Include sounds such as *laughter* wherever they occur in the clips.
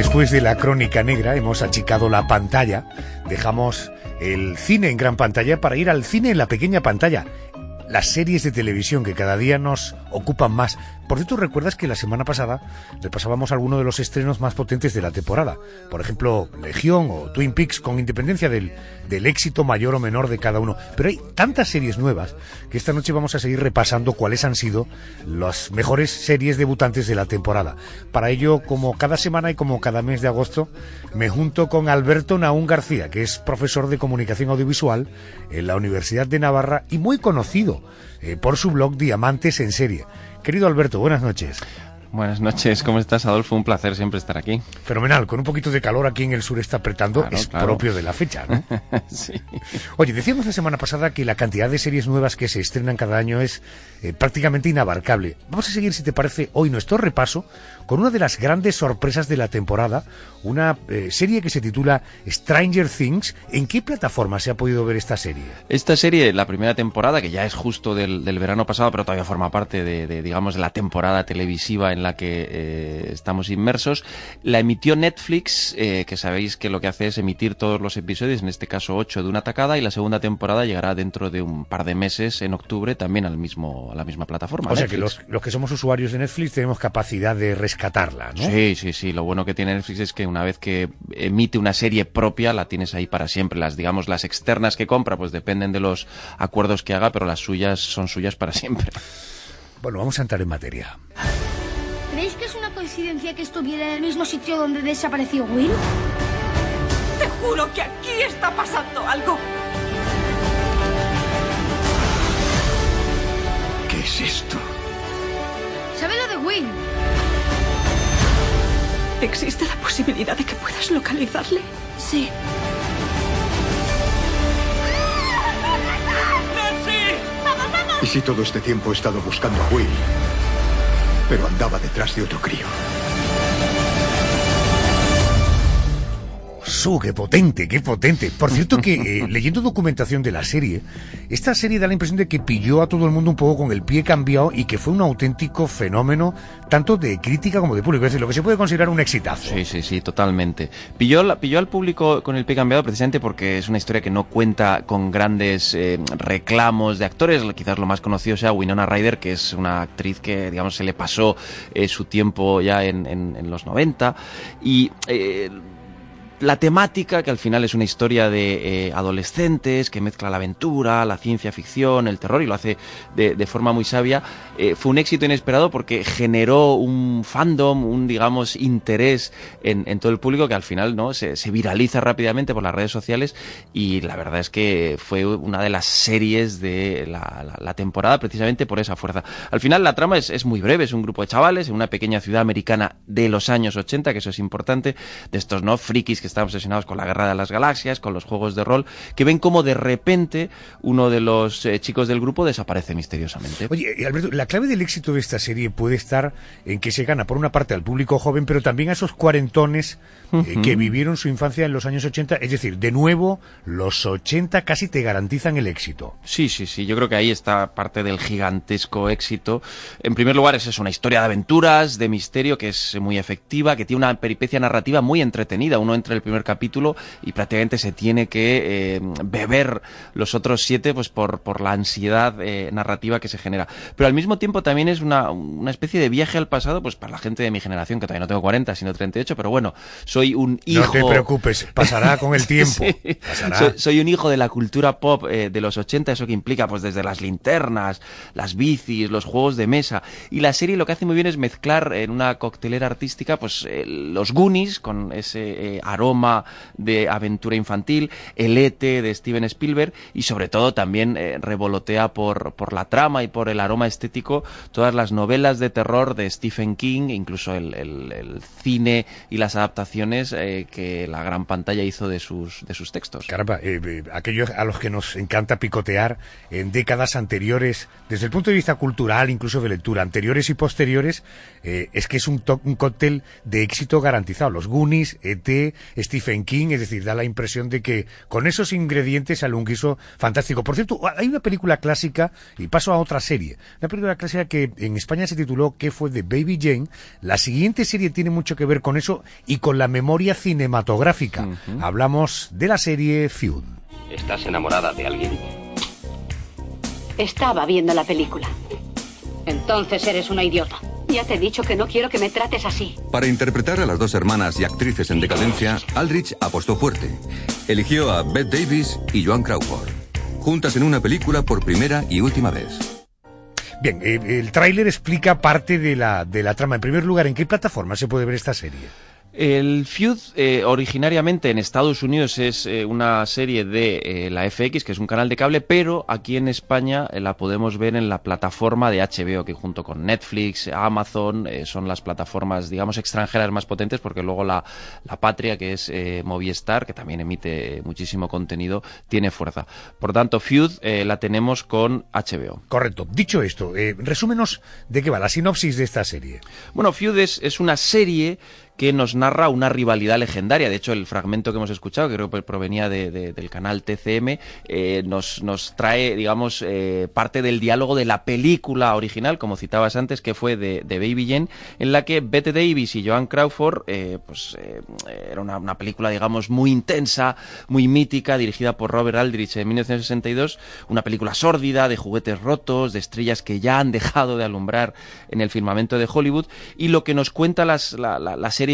después de la crónica negra hemos achicado la pantalla, dejamos el cine en gran pantalla para ir al cine en la pequeña pantalla. Las series de televisión que cada día nos ocupan más por cierto, ¿recuerdas que la semana pasada repasábamos algunos de los estrenos más potentes de la temporada? Por ejemplo, Legión o Twin Peaks, con independencia del, del éxito mayor o menor de cada uno. Pero hay tantas series nuevas que esta noche vamos a seguir repasando cuáles han sido las mejores series debutantes de la temporada. Para ello, como cada semana y como cada mes de agosto, me junto con Alberto Naún García, que es profesor de comunicación audiovisual en la Universidad de Navarra y muy conocido eh, por su blog Diamantes en Serie. Querido Alberto, buenas noches. Buenas noches, ¿cómo estás, Adolfo? Un placer siempre estar aquí. Fenomenal, con un poquito de calor aquí en el sur está apretando, es propio de la fecha, ¿no? *laughs* sí. Oye, decíamos la semana pasada que la cantidad de series nuevas que se estrenan cada año es eh, prácticamente inabarcable. Vamos a seguir, si te parece, hoy nuestro repaso con una de las grandes sorpresas de la temporada, una eh, serie que se titula Stranger Things. ¿En qué plataforma se ha podido ver esta serie? Esta serie, la primera temporada, que ya es justo del, verano pasado, pero todavía forma parte de, digamos, de la temporada televisiva en la que eh, estamos inmersos, la emitió Netflix, eh, que sabéis que lo que hace es emitir todos los episodios, en este caso ocho de una tacada, y la segunda temporada llegará dentro de un par de meses, en octubre, también al mismo, a la misma plataforma. O sea que los, los que somos usuarios de Netflix tenemos capacidad de rescatar Sí, sí, sí. Lo bueno que tiene Netflix es que una vez que emite una serie propia, la tienes ahí para siempre. Las, digamos, las externas que compra, pues dependen de los acuerdos que haga, pero las suyas son suyas para siempre. Bueno, vamos a entrar en materia. ¿Creéis que es una coincidencia que estuviera en el mismo sitio donde desapareció Will? Te juro que aquí está pasando algo. ¿Qué es esto? ¿Sabe lo de Will? ¿Existe la posibilidad de que puedas localizarle? Sí. ¿Y si todo este tiempo he estado buscando a Will? Pero andaba detrás de otro crío. Qué potente, qué potente. Por cierto que eh, *laughs* leyendo documentación de la serie, esta serie da la impresión de que pilló a todo el mundo un poco con el pie cambiado y que fue un auténtico fenómeno, tanto de crítica como de público. Es decir, lo que se puede considerar un exitazo. Sí, sí, sí, totalmente. Pilló, pilló al público con el pie cambiado precisamente porque es una historia que no cuenta con grandes eh, reclamos de actores. Quizás lo más conocido sea Winona Ryder, que es una actriz que, digamos, se le pasó eh, su tiempo ya en, los 90. Y la temática, que al final es una historia de eh, adolescentes, que mezcla la aventura, la ciencia ficción, el terror y lo hace de, forma muy sabia, eh, fue un éxito inesperado porque generó un fandom, un, digamos, interés en, todo el público que al final no se, viraliza rápidamente por las redes sociales y la verdad es que fue una de las series de la, temporada precisamente por esa fuerza. Al final la trama es, es muy breve, es un grupo de chavales en una pequeña ciudad americana de los años 80, que eso es importante, de estos no frikis que están obsesionados con la guerra de las galaxias, con los juegos de rol, que ven como de repente uno de los eh, chicos del grupo desaparece misteriosamente. Oye, Alberto, la clave del éxito de esta serie puede estar en que se gana por una parte al público joven, pero también a esos cuarentones eh, que vivieron su infancia en los años 80. Es decir, de nuevo, los 80 casi te garantizan el éxito. Sí, sí, sí. Yo creo que ahí está parte del gigantesco éxito. En primer lugar, es una historia de aventuras, de misterio, que es muy efectiva, que tiene una peripecia narrativa muy entretenida. Uno entra en el primer capítulo y prácticamente se tiene que eh, beber los otros siete pues por, por la ansiedad eh, narrativa que se genera. Pero al mismo tiempo también es una, una especie de viaje al pasado, pues para la gente de mi generación, que todavía no tengo 40, sino 38, pero bueno, soy un hijo... No te preocupes, pasará con el *laughs* tiempo. Soy, un hijo de la cultura pop eh, de los 80, eso que implica pues desde las linternas, las bicis, los juegos de mesa. Y la serie lo que hace muy bien es mezclar en una coctelera artística pues eh, los Goonies con ese eh, de aventura infantil, el ET de Steven Spielberg y sobre todo también revolotea por, por la trama y por el aroma estético todas las novelas de terror de Stephen King, incluso el, el cine y las adaptaciones eh, que la gran pantalla hizo de sus, de sus textos. Caramba, eh, eh, aquellos a los que nos encanta picotear en décadas anteriores, desde el punto de vista cultural, incluso de lectura, anteriores y posteriores, es que es un, un cóctel de éxito garantizado. Los Goonies, ET, Stephen King, es decir, da la impresión de que con esos ingredientes sale un guiso fantástico. Por cierto, hay una película clásica, y paso a otra serie, una película clásica que en España se tituló ¿Qué fue de Baby Jane? La siguiente serie tiene mucho que ver con eso y con la memoria cinematográfica. Hablamos de la serie Feud. ¿Estás enamorada de alguien? Estaba viendo la película. Entonces eres una idiota. Ya te he dicho que no quiero que me trates así. Para interpretar a las dos hermanas y actrices en decadencia, Aldrich apostó fuerte. Eligió a Bette Davis y Joan Crawford. Juntas en una película por primera y última vez. Bien, eh, el tráiler explica parte de la, de la trama. En primer lugar, ¿en qué plataforma se puede ver esta serie? El Feud eh, originariamente en Estados Unidos es eh, una serie de eh, la FX, que es un canal de cable, pero aquí en España la podemos ver en la plataforma de HBO, que junto con Netflix, Amazon, son las plataformas, digamos, extranjeras más potentes, porque luego la, la patria, que es Movistar, que también emite muchísimo contenido, tiene fuerza. Por tanto, Feud la tenemos con HBO. Correcto. Dicho esto, resúmenos de qué va la sinopsis de esta serie. Bueno, Feud es, es una serie que nos narra una rivalidad legendaria. De hecho, el fragmento que hemos escuchado, que creo que provenía del canal TCM, eh, nos, nos, trae, digamos, eh, parte del diálogo de la película original, como citabas antes, que fue de, Baby Jane, en la que Bette Davis y Joan Crawford, eh, pues era una, una, película, digamos, muy intensa, muy mítica, dirigida por Robert Aldrich en 1962, una película sórdida, de juguetes rotos, de estrellas que ya han dejado de alumbrar en el firmamento de Hollywood, y lo que nos cuenta las, la, la serie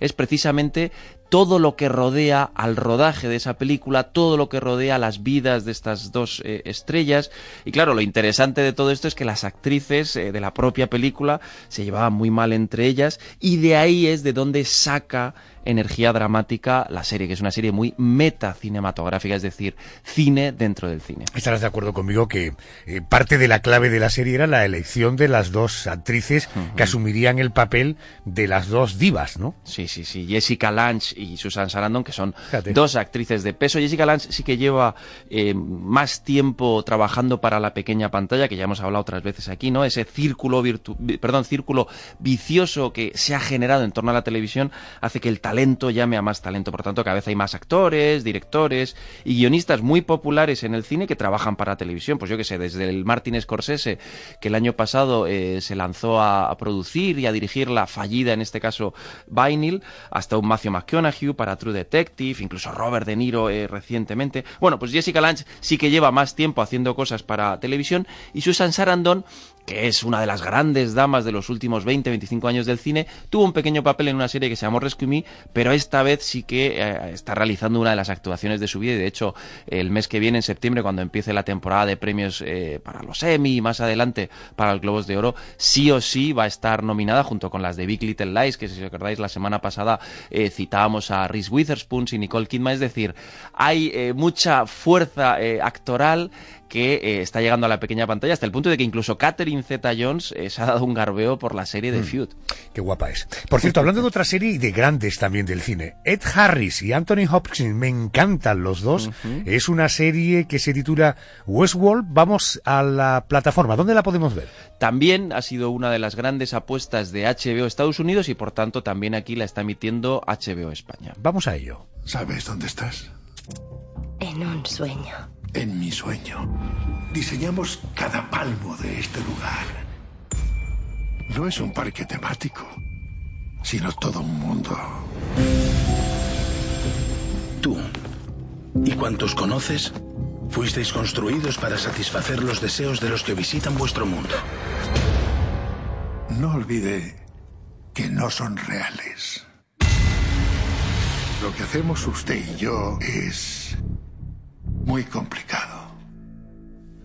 Es precisamente todo lo que rodea al rodaje de esa película, todo lo que rodea las vidas de estas dos eh, estrellas. Y claro, lo interesante de todo esto es que las actrices eh, de la propia película se llevaban muy mal entre ellas y de ahí es de donde saca energía dramática la serie, que es una serie muy meta-cinematográfica, es decir, cine dentro del cine. Estarás de acuerdo conmigo que eh, parte de la clave de la serie era la elección de las dos actrices que asumirían el papel de las dos divas, ¿no? Sí, sí, sí. Jessica Lange y Susan Sarandon, que son dos actrices de peso. Jessica Lange sí que lleva eh, más tiempo trabajando para la pequeña pantalla, que ya hemos hablado otras veces aquí, ¿no? Ese círculo virtu perdón, círculo vicioso que se ha generado en torno a la televisión hace que el talento llame a más talento. Por tanto, cada vez hay más actores, directores y guionistas muy populares en el cine que trabajan para televisión. Pues yo que sé, desde el Martin Scorsese, que el año pasado eh, se lanzó a, a, producir y a dirigir la fallida, en este caso, Vinyl, hasta un Matthew McConaughey para True Detective, incluso Robert De Niro eh, recientemente. Bueno, pues Jessica Lange sí que lleva más tiempo haciendo cosas para televisión y Susan Sarandon que es una de las grandes damas de los últimos 20, 25 años del cine, tuvo un pequeño papel en una serie que se llamó Rescue Me, pero esta vez sí que eh, está realizando una de las actuaciones de su vida y de hecho el mes que viene, en septiembre, cuando empiece la temporada de premios eh, para los Emmy y más adelante para el Globos de Oro, sí o sí va a estar nominada junto con las de Big Little Lies, que si os acordáis la semana pasada eh, citábamos a Reese Witherspoon y Nicole Kidman, es decir, hay mucha fuerza actoral que eh, está llegando a la pequeña pantalla hasta el punto de que incluso Catherine Zeta-Jones eh, se ha dado un garbeo por la serie de mm. Feud. Qué guapa es. Por cierto, hablando de otra serie y de grandes también del cine, Ed Harris y Anthony Hopkins, me encantan los dos. Es una serie que se titula Westworld. Vamos a la plataforma. ¿Dónde la podemos ver? También ha sido una de las grandes apuestas de HBO Estados Unidos y por tanto también aquí la está emitiendo HBO España. Vamos a ello. ¿Sabes dónde estás? En un sueño en mi sueño. Diseñamos cada palmo de este lugar. No es un parque temático, sino todo un mundo. Tú y cuantos conoces, fuisteis construidos para satisfacer los deseos de los que visitan vuestro mundo. No olvide que no son reales. Lo que hacemos usted y yo es muy complicado.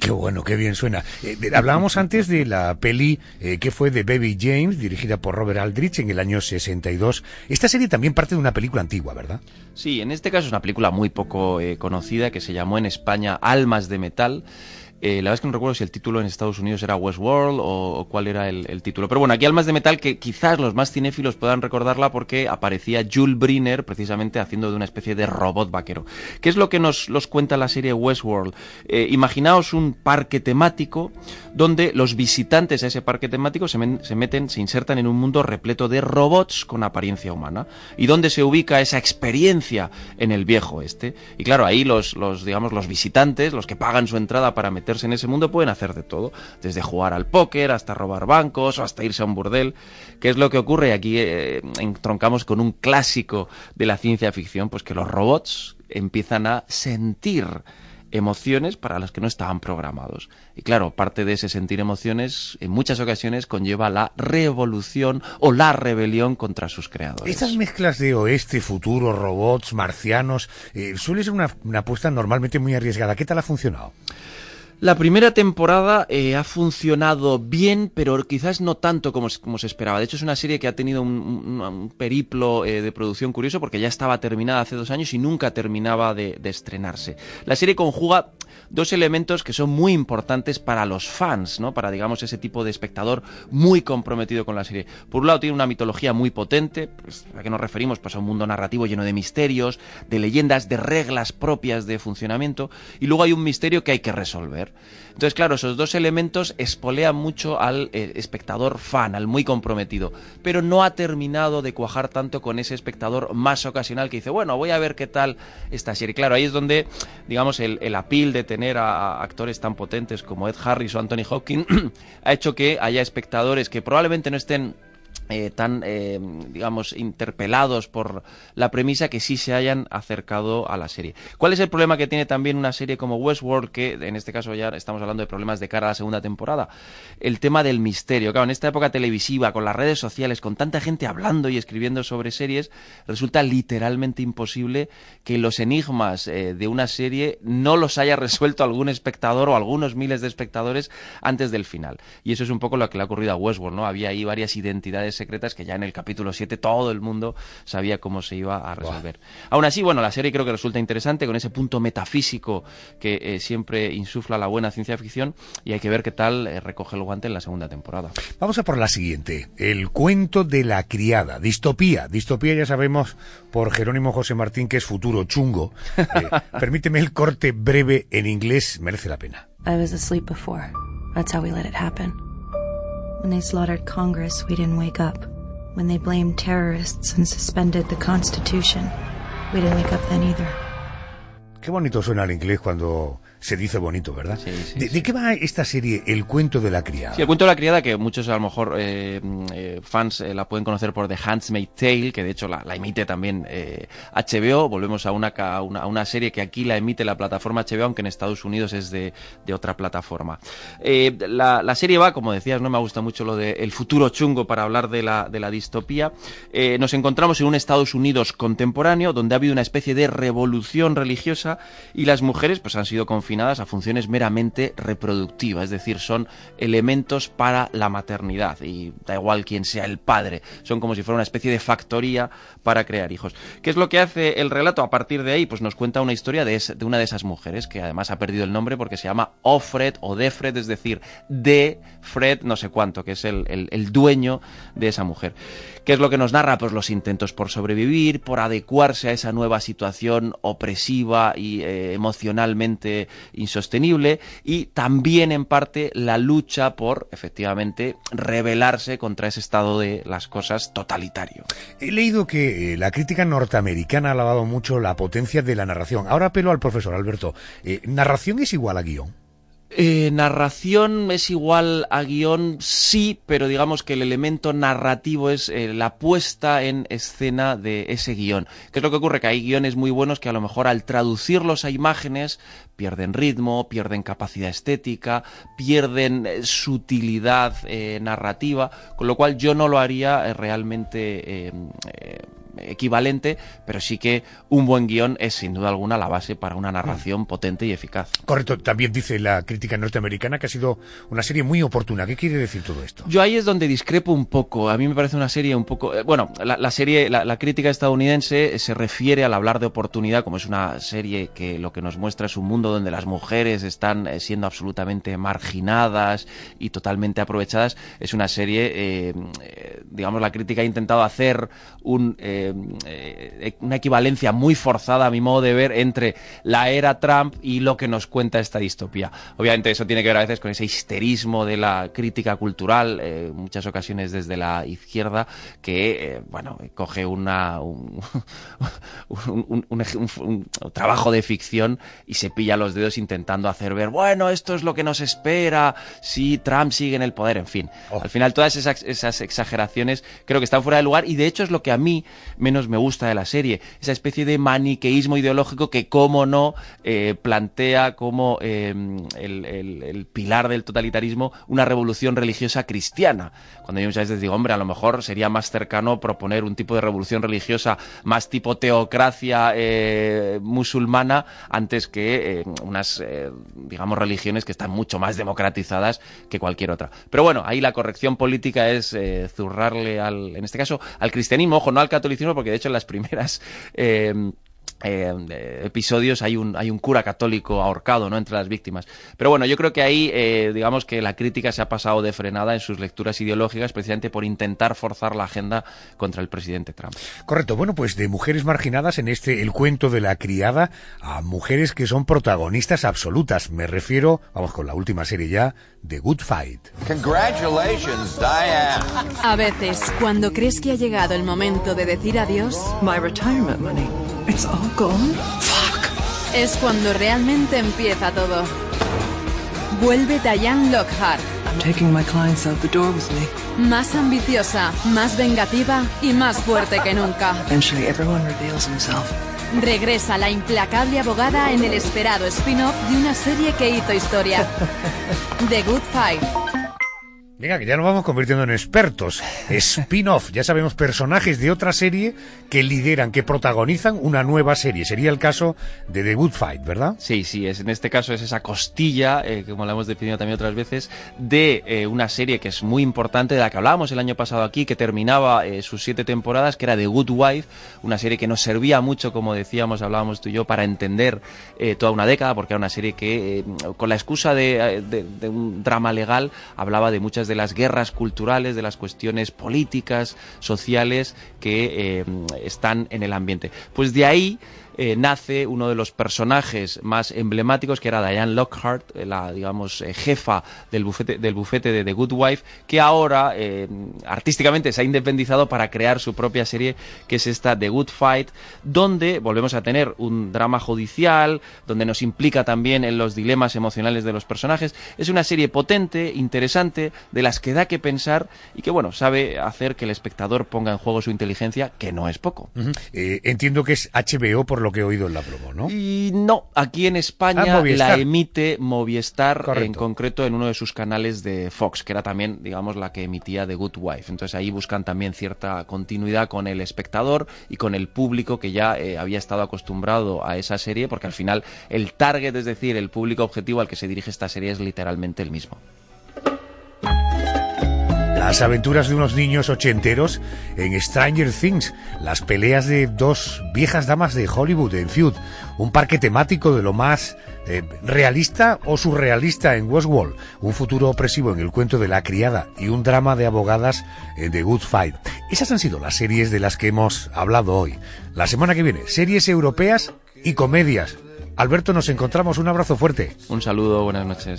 Qué bueno, qué bien suena. Eh, hablábamos antes de la peli eh, que fue de Baby James, dirigida por Robert Aldrich en el año 62. Esta serie también parte de una película antigua, ¿verdad? Sí, en este caso es una película muy poco eh, conocida que se llamó en España Almas de Metal Eh, la verdad es que no recuerdo si el título en Estados Unidos era Westworld o, cuál era el, título. Pero bueno, aquí Almas de Metal, que quizás los más cinéfilos puedan recordarla porque aparecía Jules Briner precisamente haciendo de una especie de robot vaquero. ¿Qué es lo que nos los cuenta la serie Westworld? Eh, imaginaos un parque temático donde los visitantes a ese parque temático se, se meten, se insertan en un mundo repleto de robots con apariencia humana. ¿Y dónde se ubica esa experiencia en el viejo este? Y claro, ahí los, los digamos, los visitantes, los que pagan su entrada para meter en ese mundo pueden hacer de todo, desde jugar al póker hasta robar bancos o hasta irse a un burdel. ¿Qué es lo que ocurre? Aquí eh, entroncamos con un clásico de la ciencia ficción, pues que los robots empiezan a sentir emociones para las que no estaban programados. Y claro, parte de ese sentir emociones en muchas ocasiones conlleva la revolución o la rebelión contra sus creadores. Estas mezclas de oeste, futuro, robots, marcianos, eh, suele ser una, una apuesta normalmente muy arriesgada. ¿Qué tal ha funcionado? La primera temporada eh, ha funcionado bien, pero quizás no tanto como, se esperaba. De hecho, es una serie que ha tenido un, periplo eh, de producción curioso porque ya estaba terminada hace dos años y nunca terminaba de, estrenarse. La serie conjuga dos elementos que son muy importantes para los fans, ¿no? Para, digamos, ese tipo de espectador muy comprometido con la serie. Por un lado, tiene una mitología muy potente, pues, ¿a qué nos referimos? Pues a un mundo narrativo lleno de misterios, de leyendas, de reglas propias de funcionamiento, y luego hay un misterio que hay que resolver. Entonces, claro, esos dos elementos espolean mucho al eh, espectador fan, al muy comprometido, pero no ha terminado de cuajar tanto con ese espectador más ocasional que dice, bueno, voy a ver qué tal esta serie. Claro, ahí es donde, digamos, el, el apil de tener a, actores tan potentes como Ed Harris o Anthony Hopkins *clears throat* ha hecho que haya espectadores que probablemente no estén eh, tan, eh, digamos, interpelados por la premisa que sí se hayan acercado a la serie. ¿Cuál es el problema que tiene también una serie como Westworld, que en este caso ya estamos hablando de problemas de cara a la segunda temporada? El tema del misterio. Claro, en esta época televisiva, con las redes sociales, con tanta gente hablando y escribiendo sobre series, resulta literalmente imposible que los enigmas eh, de una serie no los haya resuelto algún espectador o algunos miles de espectadores antes del final. Y eso es un poco lo que le ha ocurrido a Westworld, ¿no? Había ahí varias identidades secretas que ya en el capítulo 7 todo el mundo sabía cómo se iba a resolver. Aún así, bueno, la serie creo que resulta interesante con ese punto metafísico que eh, siempre insufla la buena ciencia ficción y hay que ver qué tal eh, recoge el guante en la segunda temporada. Vamos a por la siguiente, el cuento de la criada, distopía. Distopía ya sabemos por Jerónimo José Martín que es futuro chungo. *laughs* Eh, permíteme el corte breve en inglés, merece la pena. I was asleep before. That's how we let it happen. When they slaughtered Congress, we didn't wake up. When they blamed terrorists and suspended the Constitution, we didn't wake up then either. Qué bonito suena el inglés cuando se dice bonito, ¿verdad? Sí, sí, ¿De, qué va esta serie, El cuento de la criada? Sí, El cuento de la criada, que muchos a lo mejor eh, eh, fans eh, la pueden conocer por The Handmaid's Tale, que de hecho la, emite también HBO. Volvemos a una, a una, serie que aquí la emite la plataforma HBO, aunque en Estados Unidos es de, otra plataforma. La, serie va, como decías, no me gusta mucho lo de el futuro chungo para hablar de la, de la distopía. nos encontramos en un Estados Unidos contemporáneo, donde ha habido una especie de revolución religiosa y las mujeres pues han sido confinadas a funciones meramente reproductivas, es decir, son elementos para la maternidad y da igual quién sea el padre, son como si fuera una especie de factoría para crear hijos. ¿Qué es lo que hace el relato a partir de ahí? Pues nos cuenta una historia de, una de esas mujeres que además ha perdido el nombre porque se llama Ofred o Defred, es decir, de Fred no sé cuánto, que es el dueño de esa mujer. ¿Qué es lo que nos narra? Pues los intentos por sobrevivir, por adecuarse a esa nueva situación opresiva y eh, emocionalmente insostenible y también en parte la lucha por efectivamente rebelarse contra ese estado de las cosas totalitario. He leído que eh, la crítica norteamericana ha alabado mucho la potencia de la narración. Ahora apelo al profesor Alberto. Eh, ¿Narración es igual a guion? Eh, narración es igual a guion, sí, pero digamos que el elemento narrativo es eh, la puesta en escena de ese guion. ¿Qué es lo que ocurre? Que hay guiones muy buenos que a lo mejor al traducirlos a imágenes pierden ritmo, pierden capacidad estética, pierden eh, sutilidad narrativa, con lo cual yo no lo haría realmente equivalente, pero sí que un buen guion es sin duda alguna la base para una narración potente y eficaz. Correcto, también dice la crítica norteamericana que ha sido una serie muy oportuna. ¿Qué quiere decir todo esto? Yo ahí es donde discrepo un poco. A mí me parece una serie un poco... Eh, bueno, la, serie, la, crítica estadounidense se refiere al hablar de oportunidad, como es una serie que lo que nos muestra es un mundo donde las mujeres están eh, siendo absolutamente marginadas y totalmente aprovechadas. Es una serie, eh, digamos, la crítica ha intentado hacer un eh, una equivalencia muy forzada, a mi modo de ver, entre la era Trump y lo que nos cuenta esta distopía. Obviamente eso tiene que ver a veces con ese histerismo de la crítica cultural, eh, muchas ocasiones desde la izquierda, que, eh, bueno, coge una, *laughs* un, trabajo de ficción y se pilla los dedos intentando hacer ver, bueno, esto es lo que nos espera si Trump sigue en el poder, en fin. Oh. Al final todas esas, esas exageraciones creo que están fuera de lugar y de hecho es lo que a mí menos me gusta de la serie, esa especie de maniqueísmo ideológico que, como no, eh, plantea como eh, el, pilar del totalitarismo una revolución religiosa cristiana. Cuando yo muchas veces digo, hombre, a lo mejor sería más cercano proponer un tipo de revolución religiosa más tipo teocracia eh, musulmana antes que unas, digamos, religiones que están mucho más democratizadas que cualquier otra. Pero bueno, ahí la corrección política es zurrarle al, en este caso, al cristianismo, ojo, no al catolicismo, porque de hecho las primeras eh, eh, episodios hay un, hay un cura católico ahorcado ¿no? entre las víctimas. Pero bueno, yo creo que ahí, eh, digamos que la crítica se ha pasado de frenada en sus lecturas ideológicas, precisamente por intentar forzar la agenda contra el presidente Trump. Correcto. Bueno, pues de mujeres marginadas en este El cuento de la criada a mujeres que son protagonistas absolutas. Me refiero, vamos con la última serie ya, The Good Fight. Congratulations, Diane. A veces, cuando crees que ha llegado el momento de decir adiós, My retirement money, it's all gone. Fuck. Es cuando realmente empieza todo. Vuelve Diane Lockhart. I'm taking my clients out the door with me. Más ambiciosa, más vengativa y más fuerte que nunca. Eventually everyone reveals himself. Regresa la implacable abogada en el esperado spin-off de una serie que hizo historia. *laughs* The Good Fight. Venga, que ya nos vamos convirtiendo en expertos. *laughs* Spin-off, ya sabemos, personajes de otra serie que lideran, que protagonizan una nueva serie. Sería el caso de The Good Fight, ¿verdad? Sí, sí, es, en este caso es esa costilla, eh, como la hemos definido también otras veces, de eh, una serie que es muy importante, de la que hablábamos el año pasado aquí, que terminaba eh, sus siete temporadas, que era The Good Wife, una serie que nos servía mucho, como decíamos, hablábamos tú y yo, para entender toda una década, porque era una serie que, con la excusa de, de un drama legal, hablaba de muchas de las guerras culturales, de las cuestiones políticas, sociales que eh, están en el ambiente. Pues de ahí eh, nace uno de los personajes más emblemáticos, que era Diane Lockhart, eh, la, digamos, eh, jefa del bufete, del bufete de The Good Wife, que ahora artísticamente se ha independizado para crear su propia serie, que es esta The Good Fight, donde volvemos a tener un drama judicial, donde nos implica también en los dilemas emocionales de los personajes. Es una serie potente, interesante, de las que da que pensar y que, bueno, sabe hacer que el espectador ponga en juego su inteligencia, que no es poco. entiendo que es HBO por lo que he oído en la promo, ¿no? Y no, aquí en España ah, la emite Movistar, en concreto en uno de sus canales de Fox, que era también, digamos, la que emitía The Good Wife. Entonces ahí buscan también cierta continuidad con el espectador y con el público que ya eh, había estado acostumbrado a esa serie, porque al final el target, es decir, el público objetivo al que se dirige esta serie es literalmente el mismo. Las aventuras de unos niños ochenteros en Stranger Things, las peleas de dos viejas damas de Hollywood en Feud, un parque temático de lo más eh, realista o surrealista en Westworld, un futuro opresivo en el cuento de la criada y un drama de abogadas en The Good Fight. Esas han sido las series de las que hemos hablado hoy. La semana que viene, series europeas y comedias. Alberto, nos encontramos. Un abrazo fuerte. Un saludo, buenas noches.